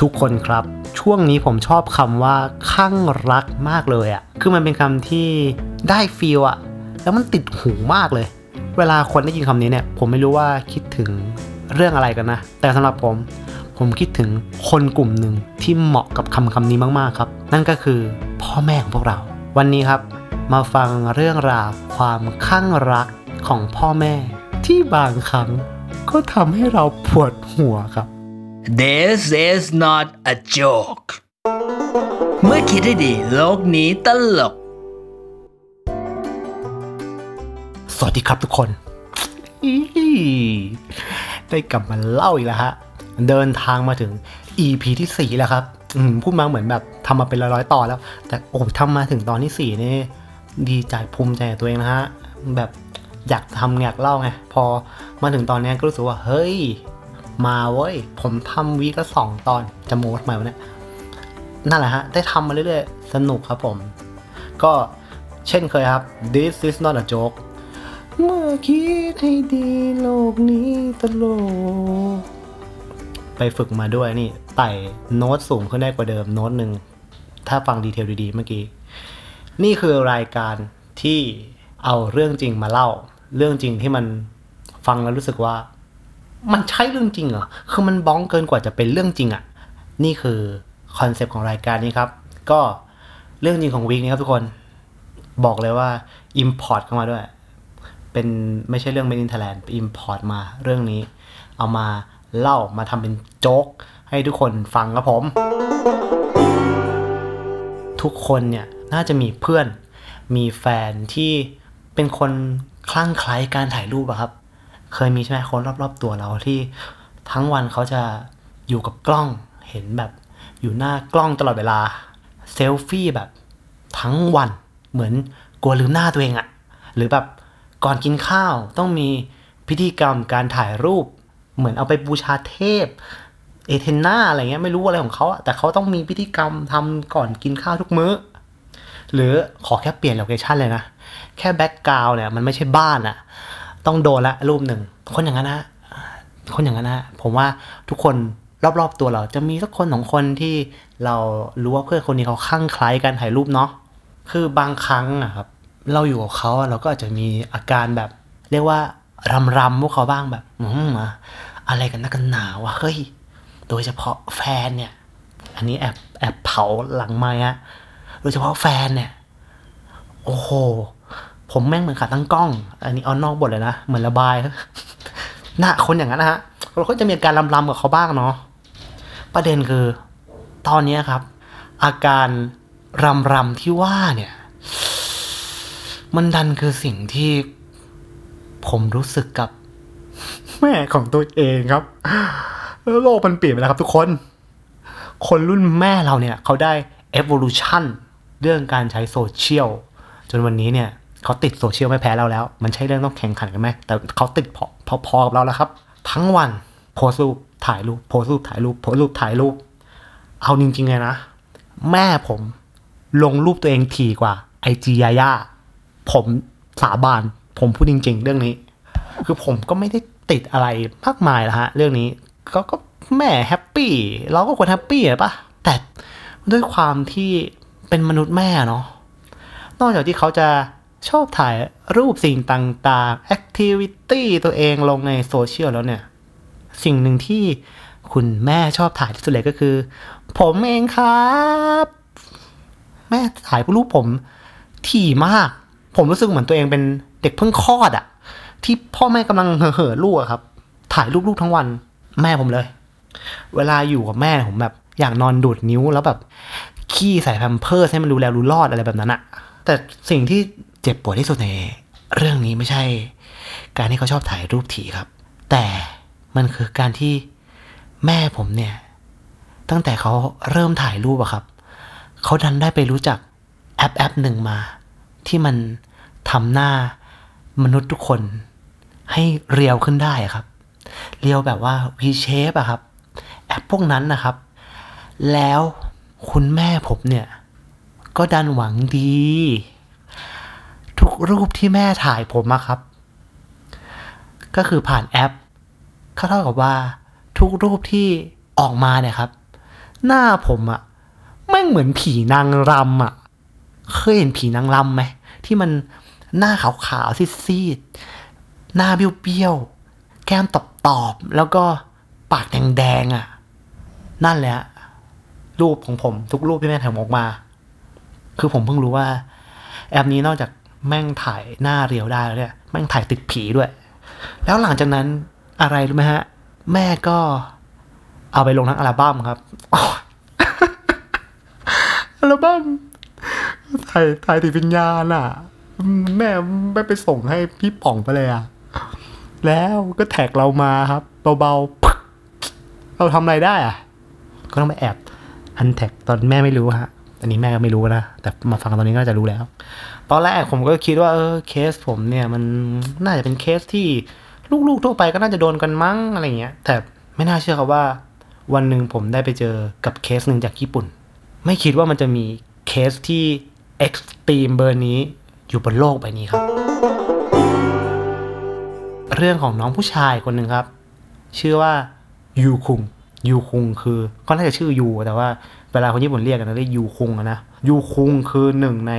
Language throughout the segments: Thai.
ทุกคนครับ ช่วงนี้ผมชอบคำว่าข้างรักมากเลยอะคือมันเป็นคำที่ได้ฟีลอะแล้วมันติดหูมากเลย เวลาคนได้ยินคำนี้เนี่ย ผมไม่รู้ว่าคิดถึงเรื่องอะไรกันนะ แต่สำหรับผม ผมคิดถึงคนกลุ่มหนึ่งที่เหมาะกับคำคำนี้มากๆครับ นั่นก็คือพ่อแม่ของพวกเรา วันนี้ครับ มาฟังเรื่องราวความข้างรักของพ่อแม่ที่บางครั้งก็ทำให้เราปวดหัวครับ This is not a joke เมื่อคิดให้ดีโลกนี้ตลก สวัสดีครับทุกคนได้กลับมาเล่าอีกแล้วฮะ เดินทางมาถึง EP ที่4แล้วครับพูดมาเหมือนแบบทำมาเป็นร้อยๆตอนแล้ว แต่โอ้ทำมาถึงตอนที่4นี่ดีใจภูมิใจตัวเองนะฮะ แบบอยากทำอยากเล่าไง พอมาถึงตอนนี้ก็รู้สึกว่า เฮ้ย มาเว้ย ผมทำวีคละสองตอนจะโม้ทำไมวะเนี่ยนั่นแหละฮะ ได้ทำมาเรื่อยๆ สนุกครับผม ก็เช่นเคยครับ this is not a joke เมื่อคิดให้ดีโลกนี้ตลก ไปฝึกมาด้วยนี่ ไต่โน้ตสูงขึ้นได้กว่าเดิมโน้ตหนึ่ง ถ้าฟังดีเทลดีๆ เมื่อกี้ นี่คือรายการที่เอาเรื่องจริงมาเล่า เรื่องจริงที่มันฟังแล้วรู้สึกว่า มันใช่เรื่องจริงเหรอ คือมันบ้องเกินกว่าจะเป็นเรื่องจริงอะ่ะ นี่คือ concept ของรายการนี้ครับ ก็เรื่องจริงของ week นี้ครับทุกคน บอกเลยว่า Import เข้ามาด้วย เป็นไม่ใช่เรื่อง Made in Thailand import มาเรื่องนี้ เอามาเล่ามาทำเป็นโจ๊ก ให้ทุกคนฟังครับผม ทุกคนเนี่ยน่าจะมีเพื่อน มีแฟนที่เป็นคนคลั่งไคล้การถ่ายรูปอะครับ เคยมีใช่ไหมคนรอบ ๆ ตัวเราที่ทั้งวันเขาจะอยู่กับกล้องเห็นแบบอยู่หน้ากล้องตลอดเวลาเซลฟี่แบบทั้งวันเหมือนกลัวลืมหน้าตัวเองอะหรือแบบก่อนกินข้าวต้องมีพิธีกรรมการถ่ายรูป เหมือนเอาไปบูชาเทพ เอเทนนาอะไรเงี้ยไม่รู้อะไรของเขาอะแต่เขาต้องมีพิธีกรรมทำก่อนกินข้าวทุกมื้อ หรือขอแค่เปลี่ยนโลเคชันเลยนะ แค่แบ็กกราวเนี่ยมันไม่ใช่บ้านอะ ต้องโดนละรูปหนึ่งคนอย่างนั้นนะคนอย่างนั้นนะผมว่าทุกคนรอบๆตัวเราจะมีสักคนสองคนที่เรารู้ว่าเพื่อนคนนี้เขาคลั่งไคล้การถ่ายรูปเนาะคือบางครั้งอะครับ เราอยู่กับเขาอะเราก็อาจจะมีอาการแบบ เรียกว่ารำรำพวกเขาบ้างแบบอืมอะอะไรกันนักกันหนาวะเฮ้ยโดยเฉพาะแฟนเนี่ย อันนี้แอบแอบเผาหลังไม้อะโดยเฉพาะแฟนเนี่ย โอ้โห ผมแม่งเหมือนขาตั้งกล้อง อันนี้เอานอกบทเลยนะ เหมือนระบายหน้าคนอย่างนั้นนะฮะ เราก็จะมีอาการลำๆกับเขาบ้างเนาะ ประเด็นคือ ตอนนี้ครับ อาการรำรำที่ว่าเนี่ย มันดันคือสิ่งที่ผมรู้สึกกับ แม่ของตัวเองครับ โลกมันเปลี่ยนไปแล้วครับทุกคน คนรุ่นแม่เราเนี่ย เขาได้ evolution เรื่องการใช้โซเชียล จนวันนี้เนี่ย เขาติดโซเชียลไม่แพ้เราแล้ว มันใช่เรื่องต้องแข่งขันกันไหมแต่เขาติดพอพอพอกับเราแล้วครับ ทั้งวันโพสรูปถ่ายรูปโพสรูปถ่ายรูปโพสรูปถ่ายรูป เอาจริงๆเลยนะ แม่ผมลงรูปตัวเองถี่กว่า IG ยาย่าผมสาบาน ผมพูดจริง ๆ เรื่องนี้ คือผมก็ไม่ได้ติดอะไรมากมายละฮะ เรื่องนี้ก็ก็แม่ happy เราก็ควร happy อะปะแต่ด้วยความที่เป็นมนุษย์แม่เนาะนอกจากที่เขาจะ ชอบถ่ายรูปสิ่งต่างๆ activity ตัวเองลงในโซเชียลแล้วเนี่ย สิ่งหนึ่งที่คุณแม่ชอบถ่ายที่สุดเลยก็คือ ผมเองครับ แม่ถ่ายรูปผมถี่มาก ผมรู้สึกเหมือนตัวเองเป็นเด็กเพิ่งคลอดอะที่พ่อแม่กำลังเห่อๆลูกอะครับ ถ่ายรูปลูกทั้งวัน แม่ผมเลย เวลาอยู่กับแม่ผมแบบอยากนอนดูดนิ้วแล้วแบบขี้ใส่แพมเพิร์สให้มันรู้แล้วรู้รอดอะไรแบบนั้นอะแต่สิ่งที่ จ็บปวดที่สุดในเรื่องนี้ไม่ใช่ การที่เขาชอบถ่ายรูปถี่ครับ แต่มันคือการที่แม่ผมเนี่ย ตั้งแต่เขาเริ่มถ่ายรูปอะครับ เขาดันได้ไปรู้จักแอปแอปหนึ่งมา ที่มันทำหน้ามนุษย์ทุกคน ให้เรียวขึ้นได้ครับ เรียวแบบว่า V shape อะครับ แอปพวกนั้นนะครับ แล้วคุณแม่ผมเนี่ย ก็ดันหวังดี ทุกรูปที่แม่ถ่ายผมอะครับ ก็คือผ่านแอปก็เท่ากับว่าทุกรูปที่ออกมาเนี่ยครับ หน้าผมอะแม่เหมือนผีนางรำอะเคยเห็นผีนางรำไหมที่มันหน้าขาวๆซีดๆหน้าเบี้ยวๆแก้มตอบๆแล้วก็ปากแดงๆอะนั่นแหละ รูปของผม ทุกรูปที่แม่ถ่ายออกมา คือผมเพิ่งรู้ว่า แอปนี้นอกจาก แม่งถ่ายหน้าเรียวได้แล้วเนี่ยแม่งถ่ายติดผีด้วย แล้วหลังจากนั้นอะไรรู้ไหมฮะ แม่ก็เอาไปลงทั้งอัลบั้มครับอัลบั้มถ่ายถ่ายติดวิญญาณอะ แม่ไม่ไปส่งให้พี่ป๋องไปเลยอะ แล้วก็แท็กเรามาครับเบาๆเราทำอะไรได้อะ ก็ต้องไปแอบ untag ตอนแม่ไม่รู้ฮะ อันนี้แม่ก็ไม่รู้นะ แต่มาฟังตอนนี้ก็น่าจะรู้แล้ว ตอนแรกผมก็คิดว่าเออเคสผมเนี่ยมันน่าจะเป็นเคสที่ลูกๆทั่วไปก็น่าจะโดนกันมั้งอะไรเงี้ย แต่ไม่น่าเชื่อครับว่า วันหนึ่งผมได้ไปเจอกับเคสหนึ่งจากญี่ปุ่น ไม่คิดว่ามันจะมีเคสที่ extreme เบอร์นี้อยู่บนโลกใบนี้ครับ เรื่องของน้องผู้ชายคนหนึ่งครับ ชื่อว่ายูคุงยูคุงคือก็น่าจะชื่อยูแต่ว่า เวลาคนญี่ปุ่นเรียกกันเรียกยูคุงนะยูคุงคือหนึ่งใน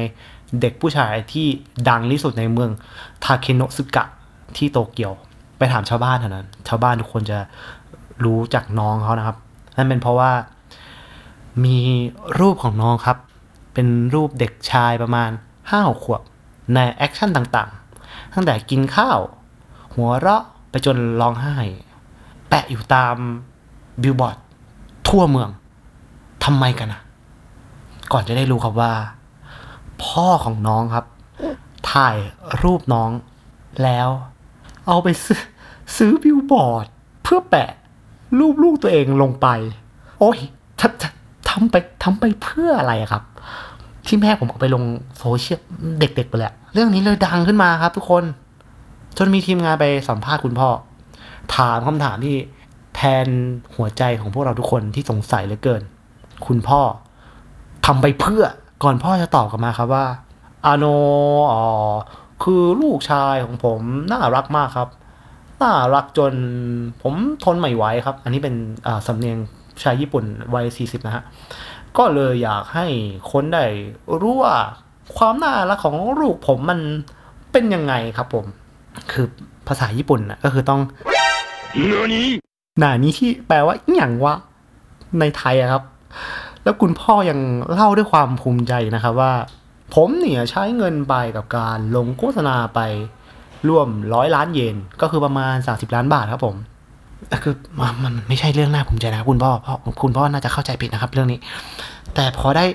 เด็กผู้ชายที่ดังที่สุดในเมืองทาเคโนะซึกะที่โตเกียว ไปถามชาวบ้านเท่านั้น ชาวบ้านทุกคนจะรู้จักน้องเขานะครับ นั่นเป็นเพราะว่ามีรูปของน้องครับ เป็นรูปเด็กชายประมาณห้าขวบใน action ต่างๆ ตั้งแต่กินข้าว หัวเราะไปจนร้องไห้ แปะอยู่ตามบิลบอร์ดทั่วเมือง ทำไมกันนะก่อนจะได้รู้ครับว่า พ่อของน้องครับ ถ่ายรูปน้องแล้ว เอาไปซื้อซื้อบิลบอร์ด เพื่อแปะ รูปลูกตัวเองลงไป โอ้ยทำทำไปทำไปเพื่ออะไรครับ ที่แม่ผมเอาไปลงโซเชียลเด็กๆไปแหละเรื่องนี้เลยดังขึ้นมาครับ ทุกคน จนมีทีมงานไปสัมภาษณ์คุณพ่อ ถามคำถามที่แทนหัวใจของพวกเราทุกคนที่สงสัยเหลือเกิน คุณพ่อทำไปเพื่อก่อนพ่อจะตอบกลับมาครับว่าอาโนอ๋อคือลูกชายของผมน่ารักมากครับ น่ารักจนผมทนไม่ไหวครับ อันนี้เป็นอ่าสำเนียงชายญี่ปุ่นวัย 40 นะฮะ ก็เลยอยากให้คนได้รู้ว่าความน่ารักของลูกผมมันเป็นยังไงครับผม คือภาษาญี่ปุ่นนะก็คือต้องหนานี้ที่แปลว่าอหย่างวะในไทยอะครับ แล้วคุณพ่อยังเล่าด้วยความภูมิใจนะครับว่า ผมเนี่ยใช้เงินไปกับการลงโฆษณาไปร่วมร้อยล้านเยนก็คือประมาณ 30 ล้านบาทครับผมแต่คือมันมันไม่ใช่เรื่องน่าภูมิใจนะคุณพ่อเพราะคุณพ่อน่าจะเข้าใจผิดนะครับ เรื่องนี้ แต่พอได้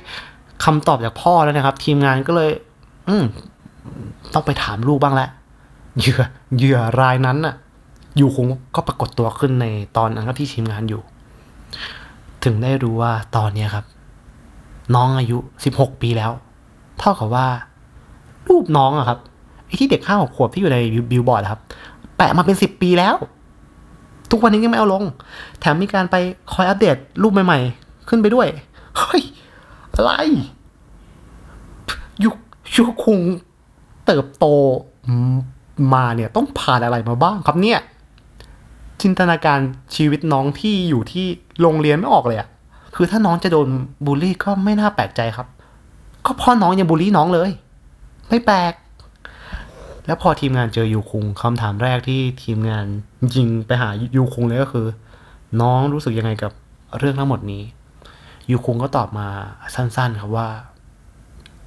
คำตอบจากพ่อแล้วนะครับ ทีมงานก็เลย อืมต้องไปถามลูกบ้างแล้วเหยื่อเหยื่อรายนั้นน่ะ อยู่คงก็ปรากฏตัวขึ้นในตอนนั้นครับที่ทีมงานอยู่ ถึงได้รู้ว่าตอนเนี้ครับ น้องอายุสิบหกปีแล้ว เท่ากับว่า รูปน้องอะครับไอ้ที่เด็กห้าหกขวบที่อยู่ในบิลบอร์ดครับ แปะมาเป็นสิบปีแล้ว ทุกวันนี้ยังไม่เอาลง แถมมีการไปคอยอัปเดตรูปใหม่ ๆ ขึ้นไปด้วย เฮ้ย อะไร ยุคยุคคงเติบโตมาเนี่ยต้องผ่านอะไรมาบ้างครับเนี่ย จินตนาการชีวิตน้องที่อยู่ที่โรงเรียนไม่ออกเลยอะคือถ้าน้องจะโดนบูลลี่ก็ไม่น่าแปลกใจครับ ก็พ่อน้องยังบูลลี่น้องเลย ไม่แปลก แล้วพอทีมงานเจอยูคุงคำถามแรกที่ทีมงานยิงไปหายูคุงเลยก็คือ น้องรู้สึกยังไงกับเรื่องทั้งหมดนี้ยูคุงก็ตอบมาสั้น ๆ ครับว่า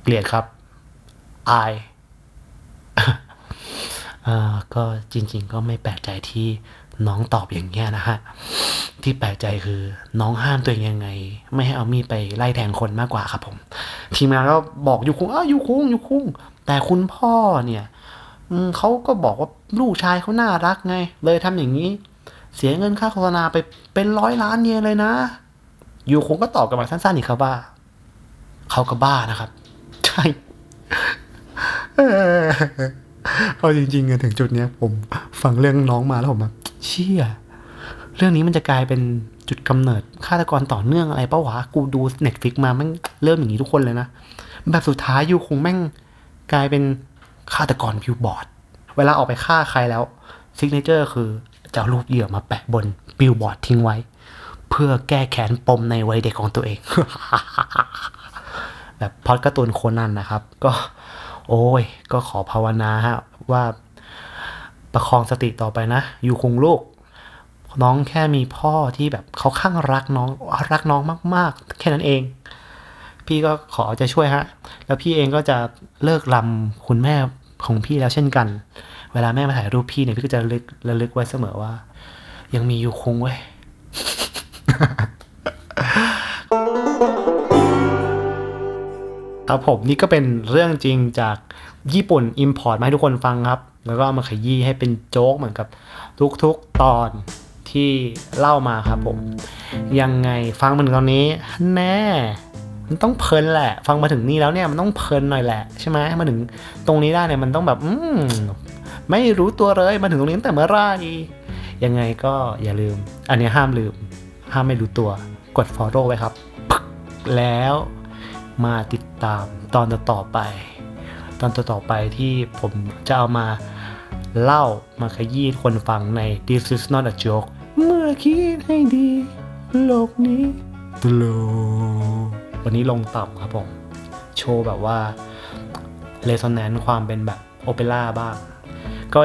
เกลียดครับอายอ่อก็จริง ๆ ก็ไม่แปลกใจที่ น้องตอบอย่างเงี้ยนะฮะ ที่แปลกใจคือน้องห้ามตัวเองยังไง ไม่ให้เอามีดไปไล่แทงคนมากกว่าครับผม ทีมงานก็บอกยูคุงอ้าวยูคุงยูคุงแต่คุณพ่อเนี่ยอืเขาก็บอกว่าลูกชายเขาน่ารักไง เลยทำอย่างนี้ เสียเงินค่าโฆษณาไปเป็นร้อยล้านเยนเลยนะยูคุงก็ตอบกลับมาสั้นๆอีกครับว่าเขาก็บ้านะครับ ใช่เอาจริงๆอะถึงจุดเนี้ยผมฟังเรื่องน้องมาแล้วผมแบบ เชี่ยเรื่องนี้มันจะกลายเป็นจุดกำเนิดฆาตกรต่อเนื่องอะไรปะวะ กูดู Netflix มาแม่งเริ่มอย่างนี้ทุกคนเลยนะ แบบสุดท้ายยูคุงแม่งกลายเป็นฆาตกรบิวบอร์ด เวลาออกไปฆ่าใครแล้ว signature คือจะเอารูปเหยื่อมาแปะบนบิลบอร์ดทิ้งไว้ เพื่อแก้แค้นปมในวัยเด็กของตัวเอง แบบพล็อตการ์ตูนโคนันนะครับ ก็ โอ้ย ก็ขอภาวนาฮะว่า ประคองสติต่อไปนะ อยู่คงลูก น้องแค่มีพ่อที่แบบเขาข้างรักน้องรักน้องมาก ๆ แค่นั้นเอง พี่ก็ขอจะช่วยฮะ แล้วพี่เองก็จะเลิกลำคุณแม่ของพี่แล้วเช่นกัน เวลาแม่มาถ่ายรูปพี่เนี่ยพี่ก็จะระลึกระลึกไว้เสมอว่า ยังมีอยู่คงเว้ยครับผมนี่ก็เป็นเรื่องจริงจากญี่ปุ่น import มาให้ทุกคนฟังครับ แล้วก็เอามาขยี้ให้เป็นโจ๊กเหมือนกับทุกๆตอนที่เล่ามาครับผม ยังไงฟังมาถึงตอนนี้แน่มันต้องเพลินแหละ ฟังมาถึงนี่แล้วเนี่ยมันต้องเพลินหน่อยแหละใช่ไหมมาถึงตรงนี้ได้เนี่ยมันต้องแบบอืมไม่รู้ตัวเลยมาถึงตรงนี้ตั้งแต่เมื่อไรยังไงก็อย่าลืม อันนี้ห้ามลืม ห้ามไม่รู้ตัวกด follow ไว้ครับ แล้วมาติดตามตอนต่อไป ตอนต่อไปที่ผมจะเอามา เล่ามาขยี้คนฟังใน This is not a joke เมื่อคิดให้ดี โลกนี้ตลกวันนี้ลงต่ำครับผม โชว์แบบว่าเลซอนแนนความเป็นแบบโอเปร่าบ้าง ก็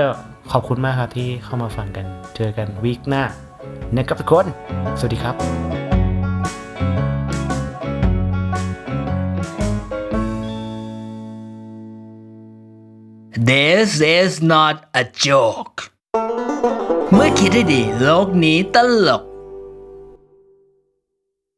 ขอบคุณมากครับที่เข้ามาฟังกัน เจอกันวีคหน้านะครับทุกคน สวัสดีครับ This is not a joke เมื่อคิดให้ดีโลกนี้ตลก